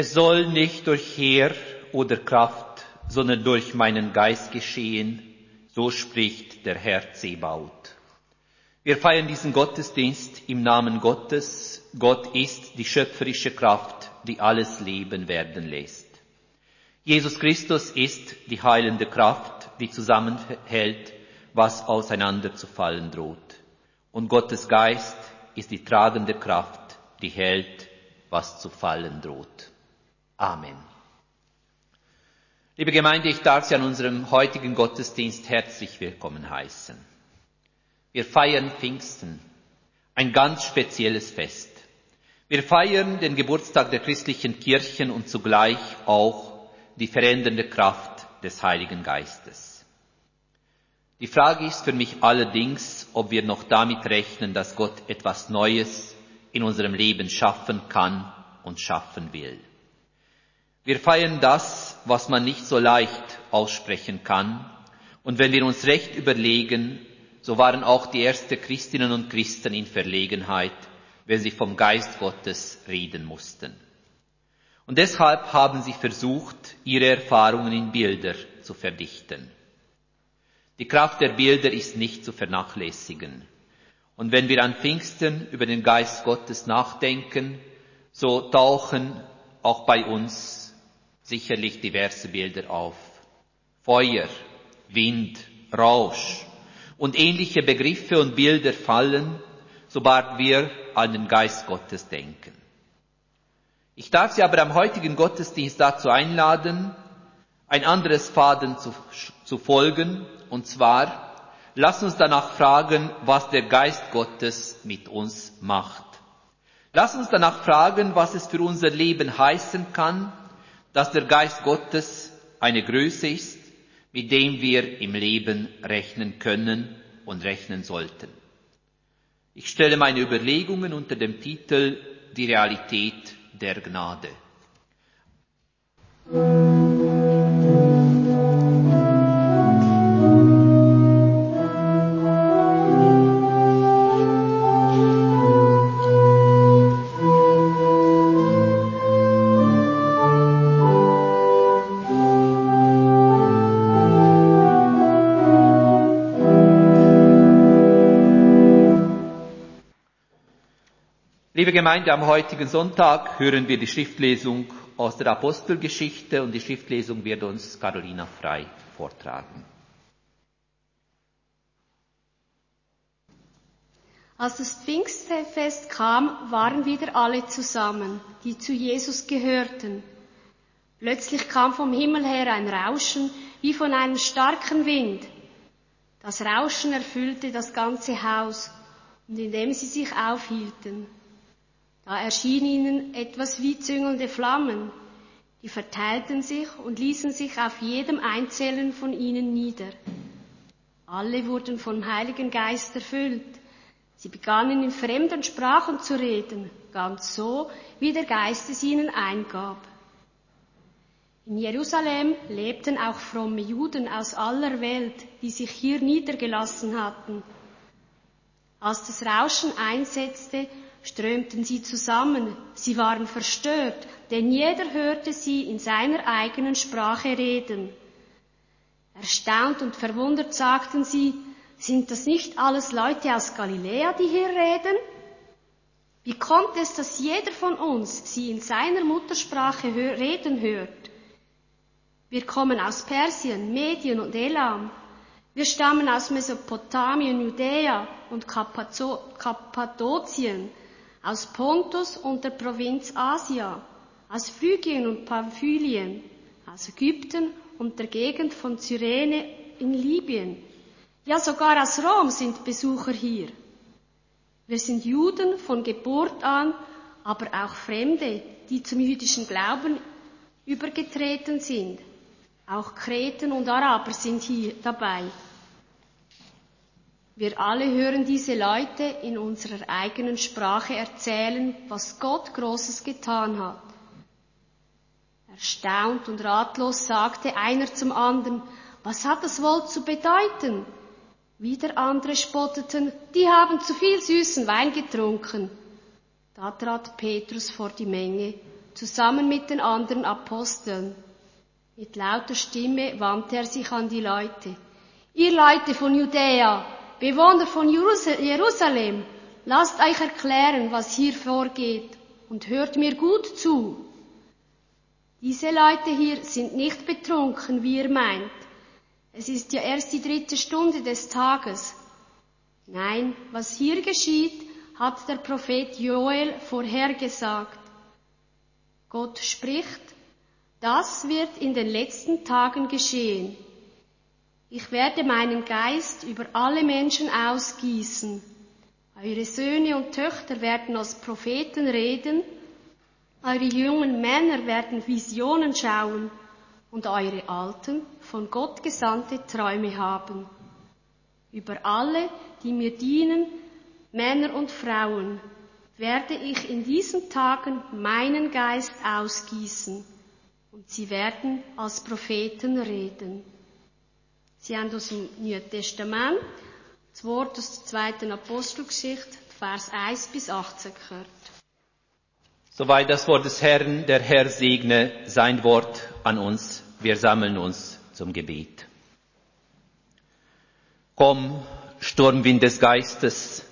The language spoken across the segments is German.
Es soll nicht durch Heer oder Kraft, sondern durch meinen Geist geschehen, so spricht der Herr Zebaut. Wir feiern diesen Gottesdienst im Namen Gottes. Gott ist die schöpferische Kraft, die alles Leben werden lässt. Jesus Christus ist die heilende Kraft, die zusammenhält, was auseinanderzufallen droht. Und Gottes Geist ist die tragende Kraft, die hält, was zu fallen droht. Amen. Liebe Gemeinde, ich darf Sie an unserem heutigen Gottesdienst herzlich willkommen heißen. Wir feiern Pfingsten, ein ganz spezielles Fest. Wir feiern den Geburtstag der christlichen Kirchen und zugleich auch die verändernde Kraft des Heiligen Geistes. Die Frage ist für mich allerdings, ob wir noch damit rechnen, dass Gott etwas Neues in unserem Leben schaffen kann und schaffen will. Wir feiern das, was man nicht so leicht aussprechen kann. Und wenn wir uns recht überlegen, so waren auch die ersten Christinnen und Christen in Verlegenheit, wenn sie vom Geist Gottes reden mussten. Und deshalb haben sie versucht, ihre Erfahrungen in Bilder zu verdichten. Die Kraft der Bilder ist nicht zu vernachlässigen. Und wenn wir an Pfingsten über den Geist Gottes nachdenken, so tauchen auch bei uns sicherlich diverse Bilder auf. Feuer, Wind, Rausch und ähnliche Begriffe und Bilder fallen, sobald wir an den Geist Gottes denken. Ich darf Sie aber am heutigen Gottesdienst dazu einladen, ein anderes Faden zu, zu folgen, und zwar, lass uns danach fragen, was der Geist Gottes mit uns macht. Lass uns danach fragen, was es für unser Leben heißen kann, dass der Geist Gottes eine Größe ist, mit dem wir im Leben rechnen können und rechnen sollten. Ich stelle meine Überlegungen unter dem Titel Die Realität der Gnade. Liebe Gemeinde, am heutigen Sonntag hören wir die Schriftlesung aus der Apostelgeschichte und die Schriftlesung wird uns Carolina Frei vortragen. Als das Pfingstfest kam, waren wieder alle zusammen, die zu Jesus gehörten. Plötzlich kam vom Himmel her ein Rauschen wie von einem starken Wind. Das Rauschen erfüllte das ganze Haus und in dem sie sich aufhielten. Da erschien ihnen etwas wie züngelnde Flammen, die verteilten sich und ließen sich auf jedem Einzelnen von ihnen nieder. Alle wurden vom Heiligen Geist erfüllt. Sie begannen in fremden Sprachen zu reden, ganz so, wie der Geist es ihnen eingab. In Jerusalem lebten auch fromme Juden aus aller Welt, die sich hier niedergelassen hatten. Als das Rauschen einsetzte, strömten sie zusammen, sie waren verstört, denn jeder hörte sie in seiner eigenen Sprache reden. Erstaunt und verwundert sagten sie, sind das nicht alles Leute aus Galiläa, die hier reden? Wie kommt es, dass jeder von uns sie in seiner Muttersprache reden hört? Wir kommen aus Persien, Medien und Elam. Wir stammen aus Mesopotamien, Judäa und Kappadokien aus Pontus und der Provinz Asia, aus Phrygien und Pamphylien, aus Ägypten und der Gegend von Cyrene in Libyen. Ja, sogar aus Rom sind Besucher hier. Wir sind Juden von Geburt an, aber auch Fremde, die zum jüdischen Glauben übergetreten sind. Auch Kreten und Araber sind hier dabei. Wir alle hören diese Leute in unserer eigenen Sprache erzählen, was Gott Großes getan hat. Erstaunt und ratlos sagte einer zum anderen, was hat das wohl zu bedeuten? Wieder andere spotteten, die haben zu viel süßen Wein getrunken. Da trat Petrus vor die Menge, zusammen mit den anderen Aposteln. Mit lauter Stimme wandte er sich an die Leute. Ihr Leute von Judäa, Bewohner von Jerusalem, lasst euch erklären, was hier vorgeht, und hört mir gut zu. Diese Leute hier sind nicht betrunken, wie ihr meint. Es ist ja erst die dritte Stunde des Tages. Nein, was hier geschieht, hat der Prophet Joel vorhergesagt. Gott spricht, das wird in den letzten Tagen geschehen. Ich werde meinen Geist über alle Menschen ausgießen. Eure Söhne und Töchter werden als Propheten reden, eure jungen Männer werden Visionen schauen und eure Alten von Gott gesandte Träume haben. Über alle, die mir dienen, Männer und Frauen, werde ich in diesen Tagen meinen Geist ausgießen und sie werden als Propheten reden. Sie haben aus dem Neuen Testament das Wort aus der zweiten Apostelgeschichte, Vers 1 bis 18 gehört. Soweit das Wort des Herrn, der Herr segne sein Wort an uns. Wir sammeln uns zum Gebet. Komm, Sturmwind des Geistes,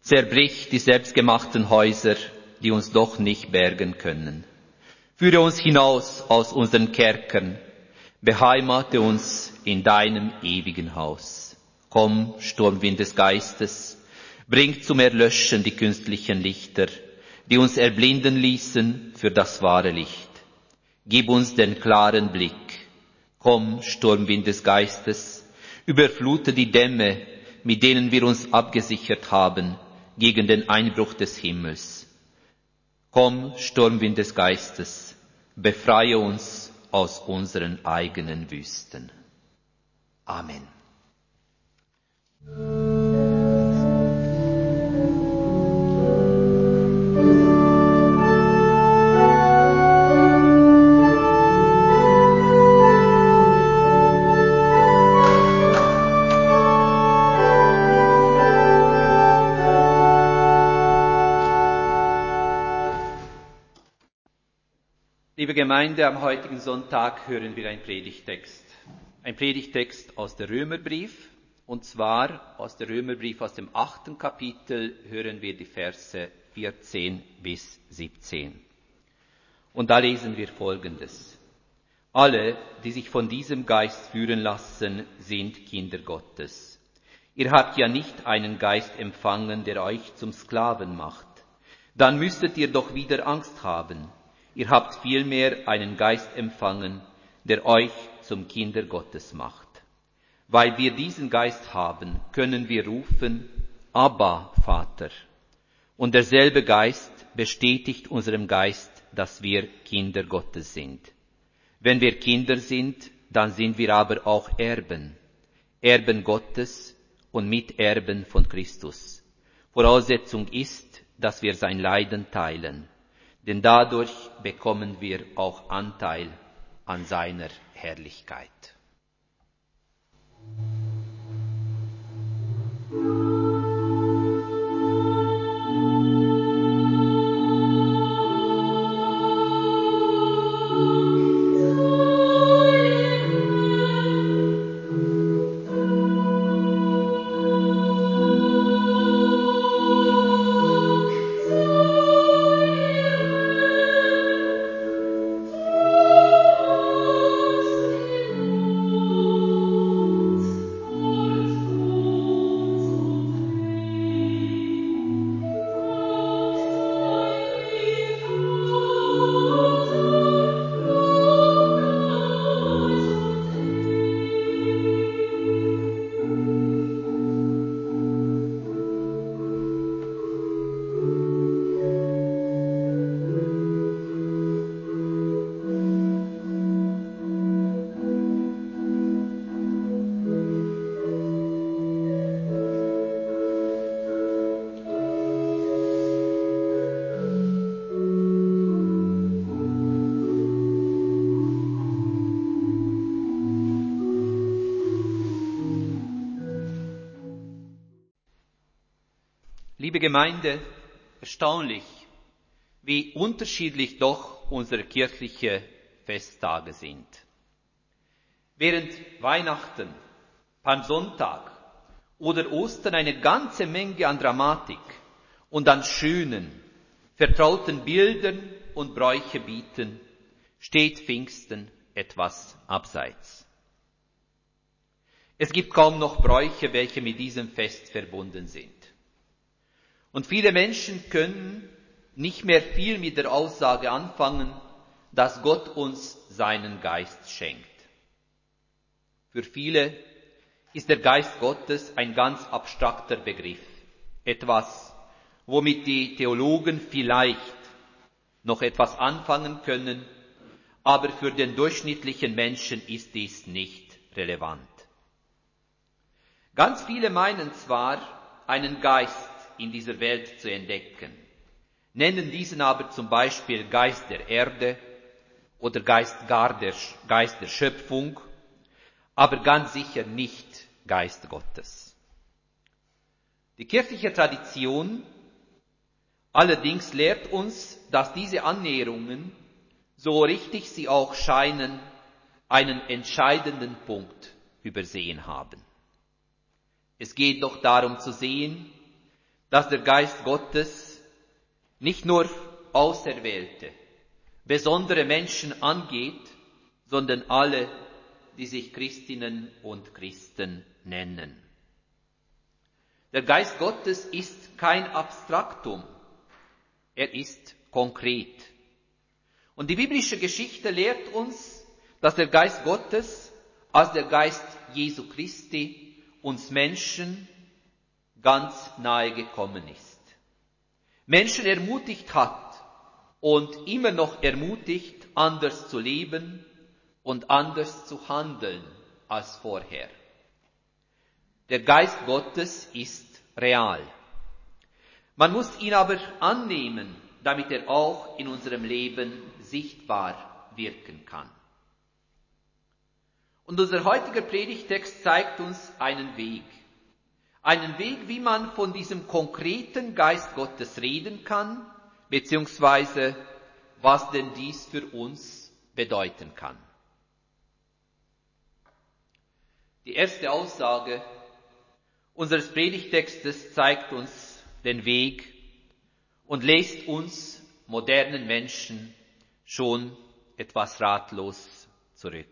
zerbrich die selbstgemachten Häuser, die uns doch nicht bergen können. Führe uns hinaus aus unseren Kerkern, beheimate uns in deinem ewigen Haus. Komm, Sturmwind des Geistes, bring zum Erlöschen die künstlichen Lichter, die uns erblinden ließen für das wahre Licht. Gib uns den klaren Blick. Komm, Sturmwind des Geistes, überflute die Dämme, mit denen wir uns abgesichert haben gegen den Einbruch des Himmels. Komm, Sturmwind des Geistes, befreie uns aus unseren eigenen Wüsten. Amen. Liebe Gemeinde, am heutigen Sonntag hören wir einen Predigtext. Ein Predigtext aus der Römerbrief, und zwar aus der Römerbrief aus dem achten Kapitel hören wir die Verse 14 bis 17. Und da lesen wir Folgendes. Alle, die sich von diesem Geist führen lassen, sind Kinder Gottes. Ihr habt ja nicht einen Geist empfangen, der euch zum Sklaven macht. Dann müsstet ihr doch wieder Angst haben. Ihr habt vielmehr einen Geist empfangen, der euch zum Kinder Gottes macht. Weil wir diesen Geist haben, können wir rufen, Abba, Vater. Und derselbe Geist bestätigt unserem Geist, dass wir Kinder Gottes sind. Wenn wir Kinder sind, dann sind wir aber auch Erben. Erben Gottes und Miterben von Christus. Voraussetzung ist, dass wir sein Leiden teilen denn dadurch bekommen wir auch Anteil an seiner Herrlichkeit. Liebe Gemeinde, erstaunlich, wie unterschiedlich doch unsere kirchliche Festtage sind. Während Weihnachten, Palmsonntag oder Ostern eine ganze Menge an Dramatik und an schönen, vertrauten Bildern und Bräuche bieten, steht Pfingsten etwas abseits. Es gibt kaum noch Bräuche, welche mit diesem Fest verbunden sind. Und viele Menschen können nicht mehr viel mit der Aussage anfangen, dass Gott uns seinen Geist schenkt. Für viele ist der Geist Gottes ein ganz abstrakter Begriff, etwas, womit die Theologen vielleicht noch etwas anfangen können, aber für den durchschnittlichen Menschen ist dies nicht relevant. Ganz viele meinen zwar, einen Geist in dieser Welt zu entdecken, nennen diesen aber zum Beispiel Geist der Erde oder Geist gar der, Geist der Schöpfung, aber ganz sicher nicht Geist Gottes. Die kirchliche Tradition allerdings lehrt uns, dass diese Annäherungen, so richtig sie auch scheinen, einen entscheidenden Punkt übersehen haben. Es geht doch darum zu sehen, dass der Geist Gottes nicht nur Auserwählte, besondere Menschen angeht, sondern alle, die sich Christinnen und Christen nennen. Der Geist Gottes ist kein Abstraktum, er ist konkret. Und die biblische Geschichte lehrt uns, dass der Geist Gottes als der Geist Jesu Christi uns Menschen ganz nahe gekommen ist. Menschen ermutigt hat und immer noch ermutigt, anders zu leben und anders zu handeln als vorher. Der Geist Gottes ist real. Man muss ihn aber annehmen, damit er auch in unserem Leben sichtbar wirken kann. Und unser heutiger Predigtext zeigt uns einen Weg. Einen Weg, wie man von diesem konkreten Geist Gottes reden kann, beziehungsweise was denn dies für uns bedeuten kann. Die erste Aussage unseres Predigtextes zeigt uns den Weg und lässt uns modernen Menschen schon etwas ratlos zurück.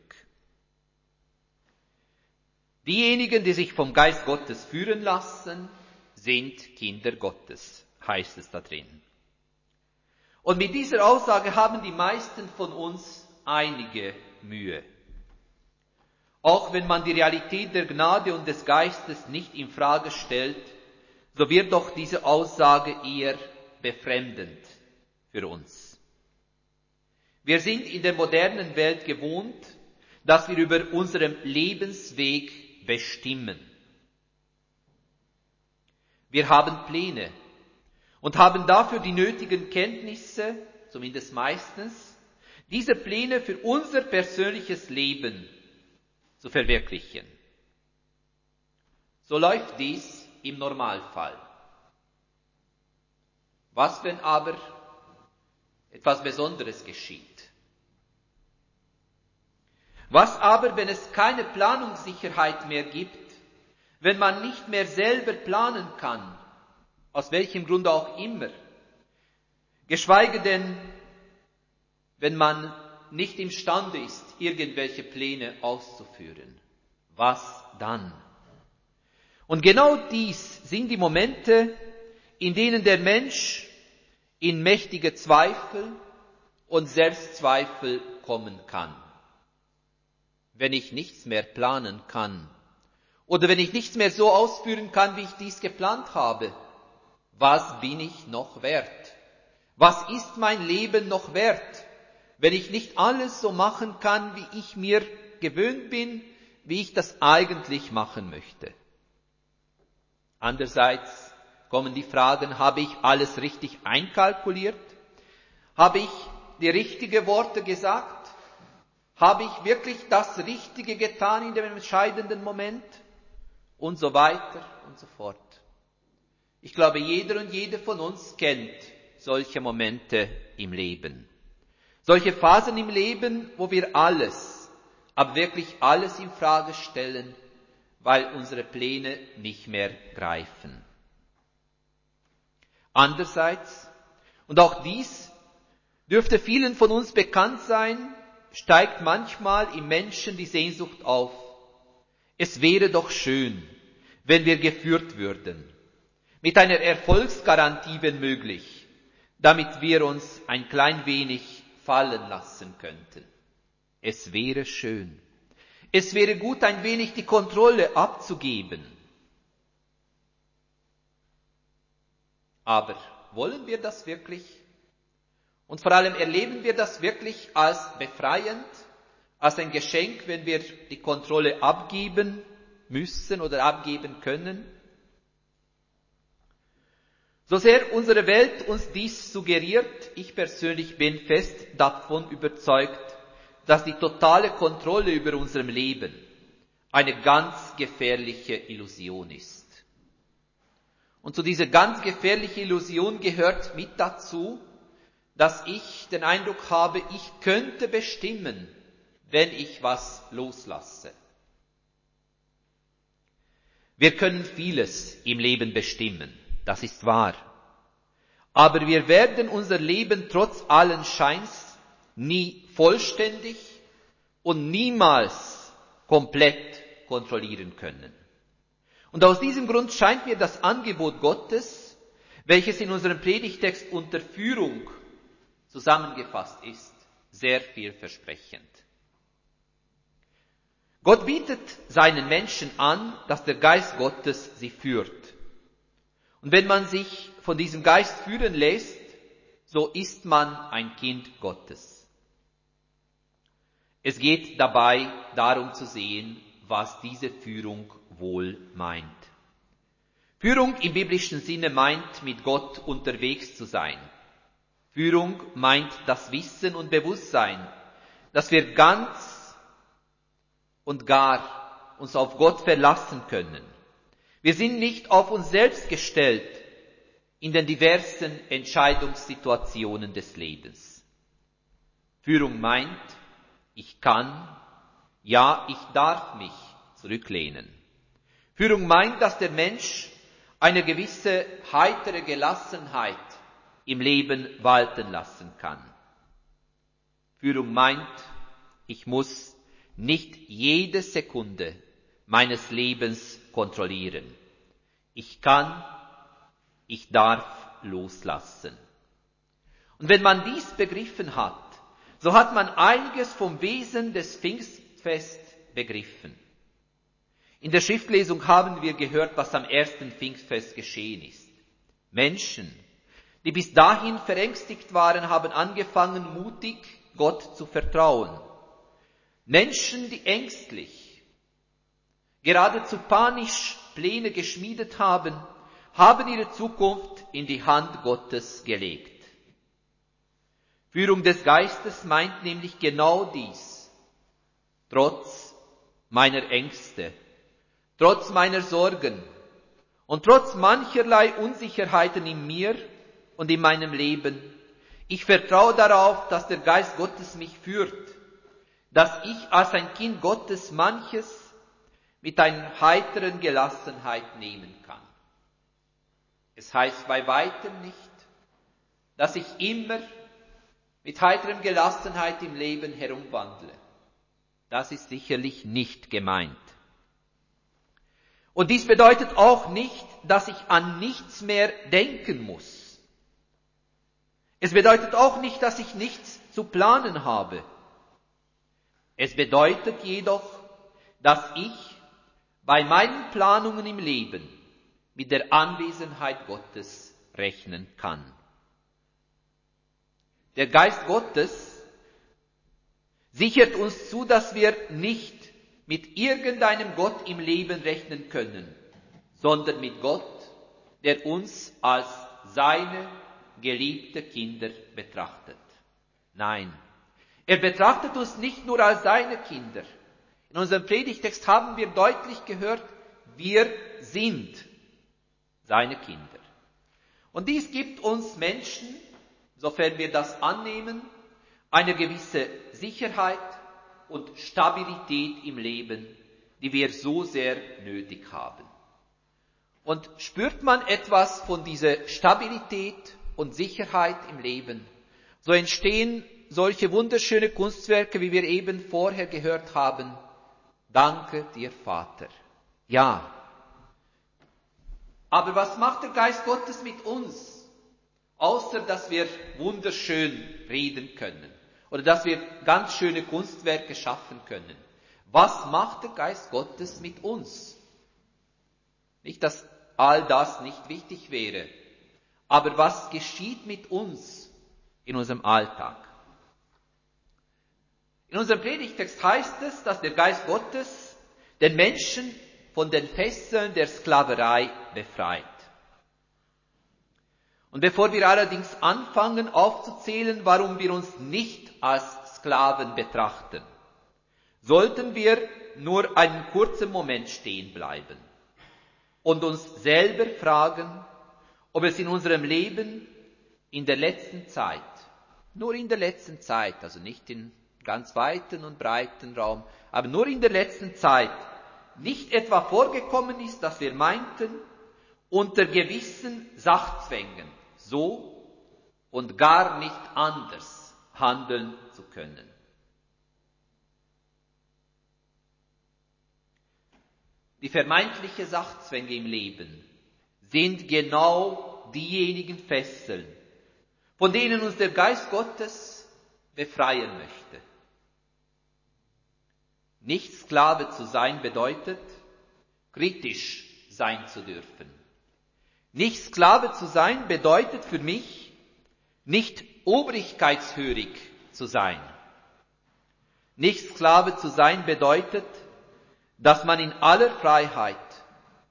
Diejenigen, die sich vom Geist Gottes führen lassen, sind Kinder Gottes, heißt es da drin. Und mit dieser Aussage haben die meisten von uns einige Mühe. Auch wenn man die Realität der Gnade und des Geistes nicht in Frage stellt, so wird doch diese Aussage eher befremdend für uns. Wir sind in der modernen Welt gewohnt, dass wir über unserem Lebensweg bestimmen. Wir haben Pläne und haben dafür die nötigen Kenntnisse, zumindest meistens, diese Pläne für unser persönliches Leben zu verwirklichen. So läuft dies im Normalfall. Was, wenn aber etwas Besonderes geschieht? Was aber, wenn es keine Planungssicherheit mehr gibt, wenn man nicht mehr selber planen kann, aus welchem Grund auch immer, geschweige denn, wenn man nicht imstande ist, irgendwelche Pläne auszuführen. Was dann? Und genau dies sind die Momente, in denen der Mensch in mächtige Zweifel und Selbstzweifel kommen kann. Wenn ich nichts mehr planen kann oder wenn ich nichts mehr so ausführen kann, wie ich dies geplant habe, was bin ich noch wert? Was ist mein Leben noch wert? wenn ich nicht alles so machen kann, wie ich mir gewöhnt bin, wie ich das eigentlich machen möchte. Andererseits kommen die Fragen, habe ich alles richtig einkalkuliert? Habe ich die richtigen Worte gesagt? Habe ich wirklich das Richtige getan in dem entscheidenden Moment? Und so weiter und so fort. Ich glaube, jeder und jede von uns kennt solche Momente im Leben Solche Phasen im Leben, wo wir alles, aber wirklich alles in Frage stellen, weil unsere Pläne nicht mehr greifen. Andererseits, und auch dies dürfte vielen von uns bekannt sein, steigt manchmal im Menschen die Sehnsucht auf. Es wäre doch schön, wenn wir geführt würden, mit einer Erfolgsgarantie wenn möglich, damit wir uns ein klein wenig fallen lassen könnten. Es wäre schön. Es wäre gut, ein wenig die Kontrolle abzugeben. Aber wollen wir das wirklich? Und vor allem erleben wir das wirklich als befreiend, als ein Geschenk, wenn wir die Kontrolle abgeben müssen oder abgeben können? So sehr unsere Welt uns dies suggeriert, ich persönlich bin fest davon überzeugt, dass die totale Kontrolle über unserem Leben eine ganz gefährliche Illusion ist. Und zu dieser ganz gefährlichen Illusion gehört mit dazu, dass ich den Eindruck habe, ich könnte bestimmen, wenn ich was loslasse. Wir können vieles im Leben bestimmen, das ist wahr. Aber wir werden unser Leben trotz allen Scheins nie vollständig und niemals komplett kontrollieren können. Und aus diesem Grund scheint mir das Angebot Gottes, welches in unserem Predigtext unter Führung zusammengefasst ist, sehr vielversprechend. Gott bietet seinen Menschen an, dass der Geist Gottes sie führt. Und wenn man sich von diesem Geist führen lässt, so ist man ein Kind Gottes. Es geht dabei darum zu sehen, was diese Führung wohl meint. Führung im biblischen Sinne meint, mit Gott unterwegs zu sein. Führung meint das Wissen und Bewusstsein, dass wir ganz und gar uns auf Gott verlassen können. Wir sind nicht auf uns selbst gestellt in den diversen Entscheidungssituationen des Lebens. Führung meint, ich kann, ja, ich darf mich zurücklehnen. Führung meint, dass der Mensch eine gewisse heitere Gelassenheit im Leben walten lassen kann. Führung meint, ich muss nicht jede Sekunde meines Lebens kontrollieren. Ich kann, ich darf loslassen. Und wenn man dies begriffen hat, so hat man einiges vom Wesen des Pfingstfest begriffen. In der Schriftlesung haben wir gehört, was am ersten Pfingstfest geschehen ist. Menschen, die bis dahin verängstigt waren, haben angefangen, mutig Gott zu vertrauen. Menschen, die ängstlich, geradezu panisch Pläne geschmiedet haben, haben ihre Zukunft in die Hand Gottes gelegt. Führung des Geistes meint nämlich genau dies. Trotz meiner Ängste, trotz meiner Sorgen und trotz mancherlei Unsicherheiten in mir und in meinem Leben, ich vertraue darauf, dass der Geist Gottes mich führt, dass ich als ein Kind Gottes manches mit einer heiteren Gelassenheit nehmen kann. Es heißt bei weitem nicht, dass ich immer mit heiterem Gelassenheit im Leben herumwandle. Das ist sicherlich nicht gemeint. Und dies bedeutet auch nicht, dass ich an nichts mehr denken muss. Es bedeutet auch nicht, dass ich nichts zu planen habe. Es bedeutet jedoch, dass ich bei meinen Planungen im Leben mit der Anwesenheit Gottes rechnen kann. Der Geist Gottes sichert uns zu, dass wir nicht mit irgendeinem Gott im Leben rechnen können, sondern mit Gott, der uns als seine geliebte Kinder betrachtet. Nein, er betrachtet uns nicht nur als seine Kinder. In unserem Predigtext haben wir deutlich gehört, wir sind seine Kinder. Und dies gibt uns Menschen, sofern wir das annehmen, eine gewisse Sicherheit und Stabilität im Leben, die wir so sehr nötig haben. Und spürt man etwas von dieser Stabilität und Sicherheit im Leben, so entstehen solche wunderschöne Kunstwerke, wie wir eben vorher gehört haben. Danke dir, Vater. Ja. Aber was macht der Geist Gottes mit uns? Außer dass wir wunderschön reden können oder dass wir ganz schöne Kunstwerke schaffen können. Was macht der Geist Gottes mit uns? Nicht, dass all das nicht wichtig wäre, aber was geschieht mit uns in unserem Alltag? In unserem Predigtext heißt es, dass der Geist Gottes den Menschen von den Fesseln der Sklaverei befreit. Und bevor wir allerdings anfangen aufzuzählen, warum wir uns nicht als Sklaven betrachten, sollten wir nur einen kurzen Moment stehen bleiben und uns selber fragen, ob es in unserem Leben in der letzten Zeit, nur in der letzten Zeit, also nicht in ganz weiten und breiten Raum, aber nur in der letzten Zeit nicht etwa vorgekommen ist, dass wir meinten, unter gewissen Sachzwängen so und gar nicht anders handeln zu können. Die vermeintliche Sachzwänge im Leben sind genau diejenigen Fesseln, von denen uns der Geist Gottes befreien möchte. Nicht Sklave zu sein bedeutet, kritisch sein zu dürfen. Nicht Sklave zu sein bedeutet für mich, nicht obrigkeitshörig zu sein. Nicht Sklave zu sein bedeutet, dass man in aller Freiheit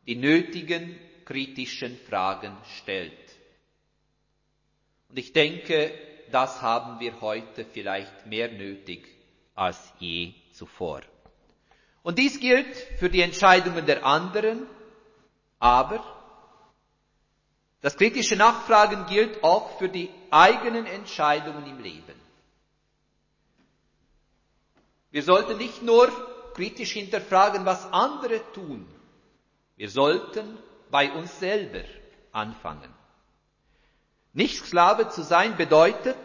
die nötigen kritischen Fragen stellt. Und ich denke, das haben wir heute vielleicht mehr nötig als je zuvor. Und dies gilt für die Entscheidungen der anderen, aber das kritische Nachfragen gilt auch für die eigenen Entscheidungen im Leben. Wir sollten nicht nur kritisch hinterfragen, was andere tun. Wir sollten bei uns selber anfangen. Nicht Sklave zu sein bedeutet,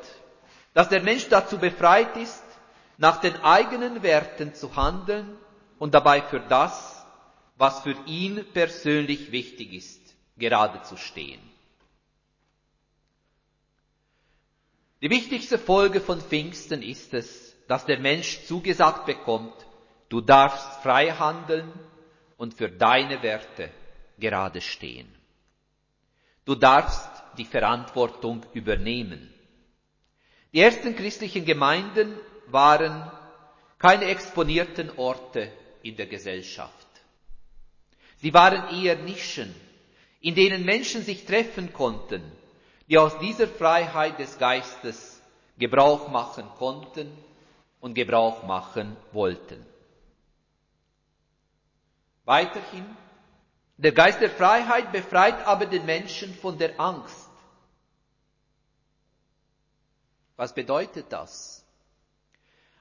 dass der Mensch dazu befreit ist, nach den eigenen Werten zu handeln und dabei für das, was für ihn persönlich wichtig ist, gerade zu stehen. Die wichtigste Folge von Pfingsten ist es, dass der Mensch zugesagt bekommt, du darfst frei handeln und für deine Werte gerade stehen. Du darfst die Verantwortung übernehmen. Die ersten christlichen Gemeinden waren keine exponierten Orte in der Gesellschaft. Sie waren eher Nischen, in denen Menschen sich treffen konnten, die aus dieser Freiheit des Geistes Gebrauch machen konnten und Gebrauch machen wollten. Weiterhin, der Geist der Freiheit befreit aber den Menschen von der Angst. Was bedeutet das?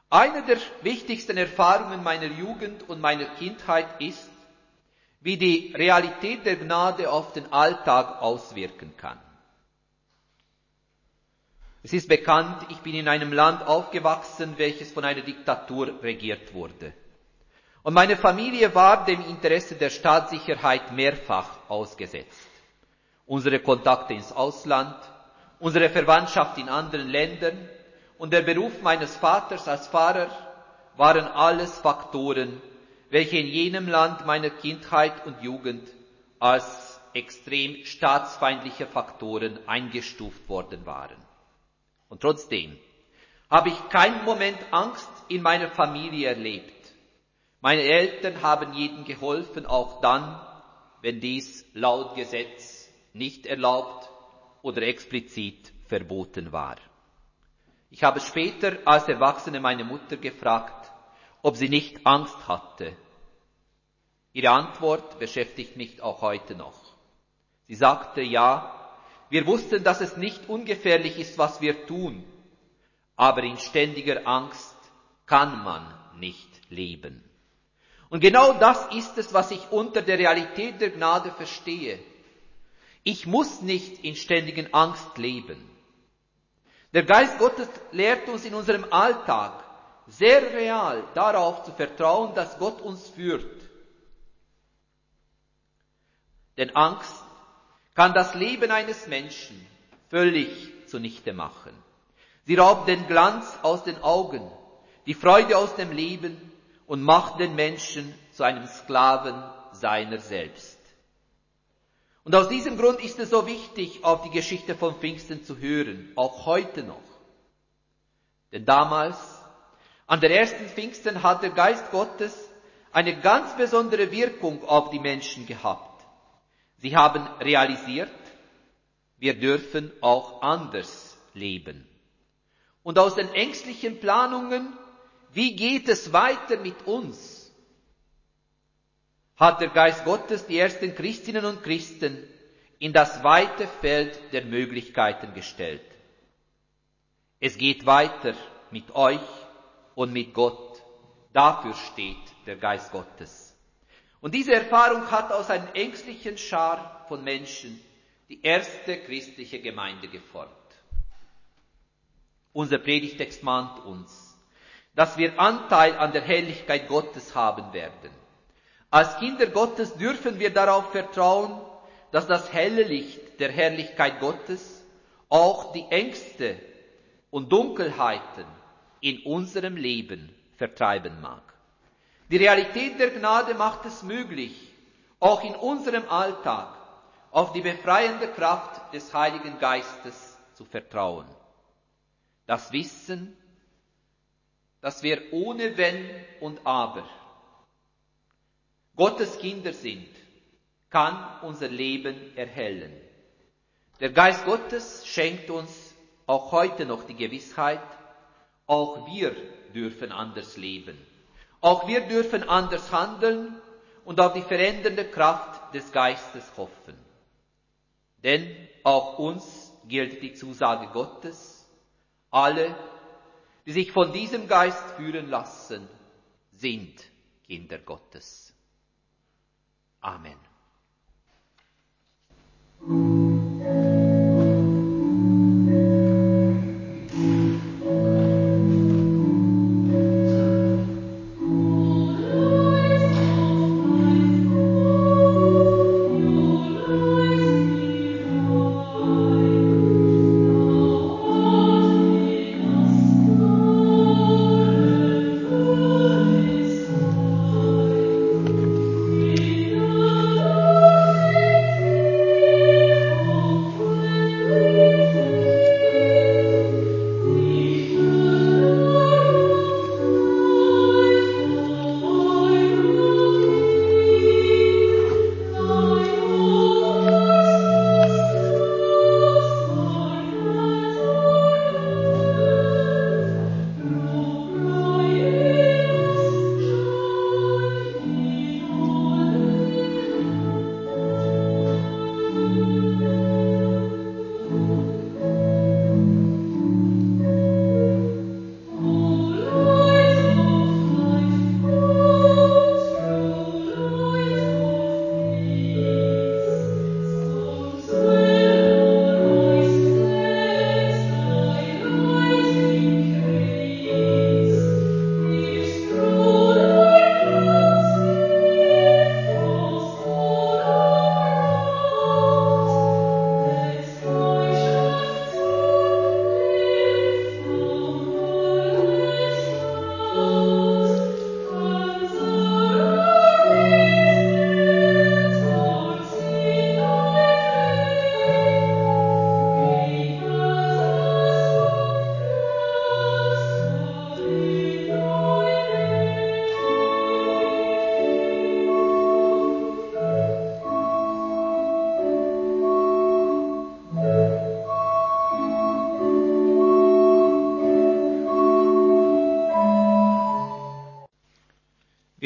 Eine der wichtigsten Erfahrungen meiner Jugend und meiner Kindheit ist, wie die Realität der Gnade auf den Alltag auswirken kann. Es ist bekannt, ich bin in einem Land aufgewachsen, welches von einer Diktatur regiert wurde. Und meine Familie war dem Interesse der Staatssicherheit mehrfach ausgesetzt. Unsere Kontakte ins Ausland, unsere Verwandtschaft in anderen Ländern, und der Beruf meines Vaters als Pfarrer waren alles Faktoren, welche in jenem Land meiner Kindheit und Jugend als extrem staatsfeindliche Faktoren eingestuft worden waren. Und trotzdem habe ich keinen Moment Angst in meiner Familie erlebt. Meine Eltern haben jedem geholfen, auch dann, wenn dies laut Gesetz nicht erlaubt oder explizit verboten war. Ich habe später als Erwachsene meine Mutter gefragt, ob sie nicht Angst hatte. Ihre Antwort beschäftigt mich auch heute noch. Sie sagte, ja, wir wussten, dass es nicht ungefährlich ist, was wir tun, aber in ständiger Angst kann man nicht leben. Und genau das ist es, was ich unter der Realität der Gnade verstehe. Ich muss nicht in ständigen Angst leben. Der Geist Gottes lehrt uns in unserem Alltag sehr real darauf zu vertrauen, dass Gott uns führt. Denn Angst kann das Leben eines Menschen völlig zunichte machen. Sie raubt den Glanz aus den Augen, die Freude aus dem Leben und macht den Menschen zu einem Sklaven seiner selbst. Und aus diesem Grund ist es so wichtig, auf die Geschichte von Pfingsten zu hören, auch heute noch. Denn damals, an der ersten Pfingsten, hat der Geist Gottes eine ganz besondere Wirkung auf die Menschen gehabt. Sie haben realisiert, wir dürfen auch anders leben. Und aus den ängstlichen Planungen, wie geht es weiter mit uns, hat der Geist Gottes die ersten Christinnen und Christen in das weite Feld der Möglichkeiten gestellt. Es geht weiter mit euch und mit Gott. Dafür steht der Geist Gottes. Und diese Erfahrung hat aus einem ängstlichen Schar von Menschen die erste christliche Gemeinde geformt. Unser Predigtext mahnt uns, dass wir Anteil an der Herrlichkeit Gottes haben werden. Als Kinder Gottes dürfen wir darauf vertrauen, dass das helle Licht der Herrlichkeit Gottes auch die Ängste und Dunkelheiten in unserem Leben vertreiben mag. Die Realität der Gnade macht es möglich, auch in unserem Alltag auf die befreiende Kraft des Heiligen Geistes zu vertrauen. Das Wissen, dass wir ohne Wenn und Aber Gottes Kinder sind, kann unser Leben erhellen. Der Geist Gottes schenkt uns auch heute noch die Gewissheit, auch wir dürfen anders leben. Auch wir dürfen anders handeln und auf die verändernde Kraft des Geistes hoffen. Denn auch uns gilt die Zusage Gottes, alle, die sich von diesem Geist führen lassen, sind Kinder Gottes. Amen.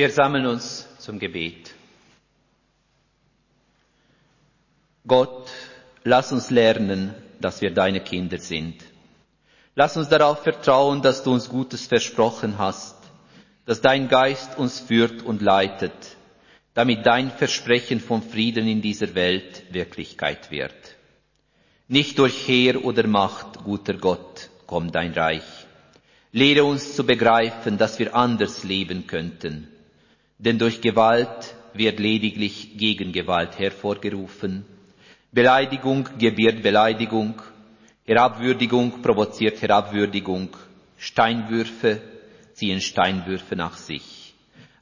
Wir sammeln uns zum Gebet. Gott, lass uns lernen, dass wir deine Kinder sind. Lass uns darauf vertrauen, dass du uns Gutes versprochen hast, dass dein Geist uns führt und leitet, damit dein Versprechen vom Frieden in dieser Welt Wirklichkeit wird. Nicht durch Heer oder Macht, guter Gott, kommt dein Reich. Lehre uns zu begreifen, dass wir anders leben könnten, denn durch Gewalt wird lediglich Gegengewalt hervorgerufen. Beleidigung gebiert Beleidigung, Herabwürdigung provoziert Herabwürdigung, Steinwürfe ziehen Steinwürfe nach sich.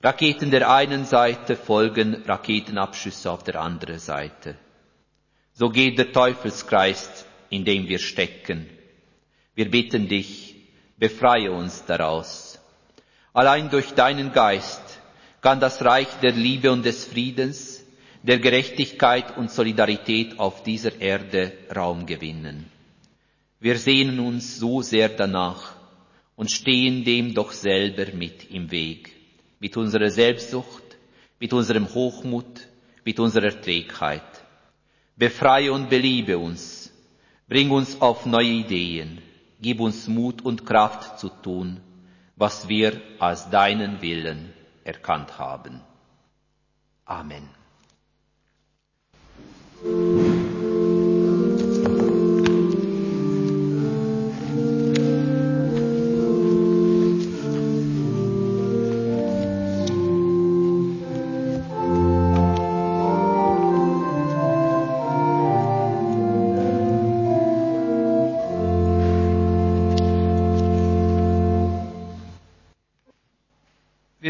Raketen der einen Seite folgen Raketenabschüsse auf der anderen Seite. So geht der Teufelskreis, in dem wir stecken. Wir bitten dich, befreie uns daraus. Allein durch deinen Geist kann das Reich der Liebe und des Friedens, der Gerechtigkeit und Solidarität auf dieser Erde Raum gewinnen. Wir sehnen uns so sehr danach und stehen dem doch selber mit im Weg, mit unserer Selbstsucht, mit unserem Hochmut, mit unserer Trägheit. Befreie und beliebe uns, bring uns auf neue Ideen, gib uns Mut und Kraft zu tun, was wir als deinen Willen erkannt haben. Amen.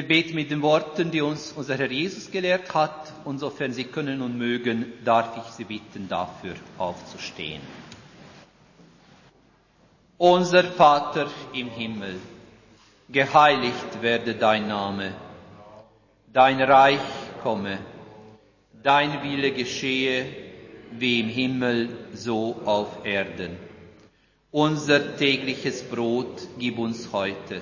Beten mit den Worten, die uns unser Herr Jesus gelehrt hat, und sofern Sie können und mögen, darf ich Sie bitten, dafür aufzustehen. Unser Vater im Himmel, geheiligt werde dein Name, dein Reich komme, dein Wille geschehe, wie im Himmel, so auf Erden. Unser tägliches Brot gib uns heute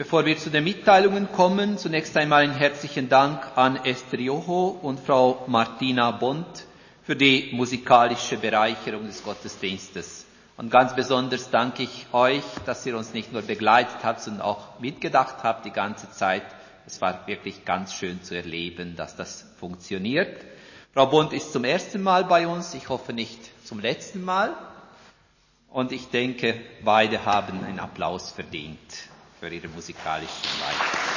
Bevor wir zu den Mitteilungen kommen, zunächst einmal einen herzlichen Dank an Esther Joho und Frau Martina Bond für die musikalische Bereicherung des Gottesdienstes. Und ganz besonders danke ich euch, dass ihr uns nicht nur begleitet habt, sondern auch mitgedacht habt die ganze Zeit. Es war wirklich ganz schön zu erleben, dass das funktioniert. Frau Bund ist zum ersten Mal bei uns, ich hoffe nicht zum letzten Mal. Und ich denke, beide haben einen Applaus verdient für ihre musikalische Leistung.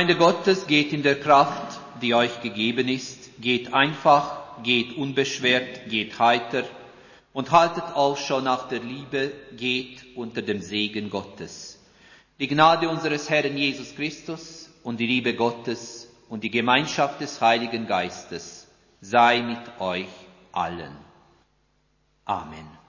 Gemeinde Gottes geht in der Kraft, die euch gegeben ist, geht einfach, geht unbeschwert, geht heiter und haltet Ausschau nach der Liebe, geht unter dem Segen Gottes. Die Gnade unseres Herrn Jesus Christus und die Liebe Gottes und die Gemeinschaft des Heiligen Geistes sei mit euch allen. Amen.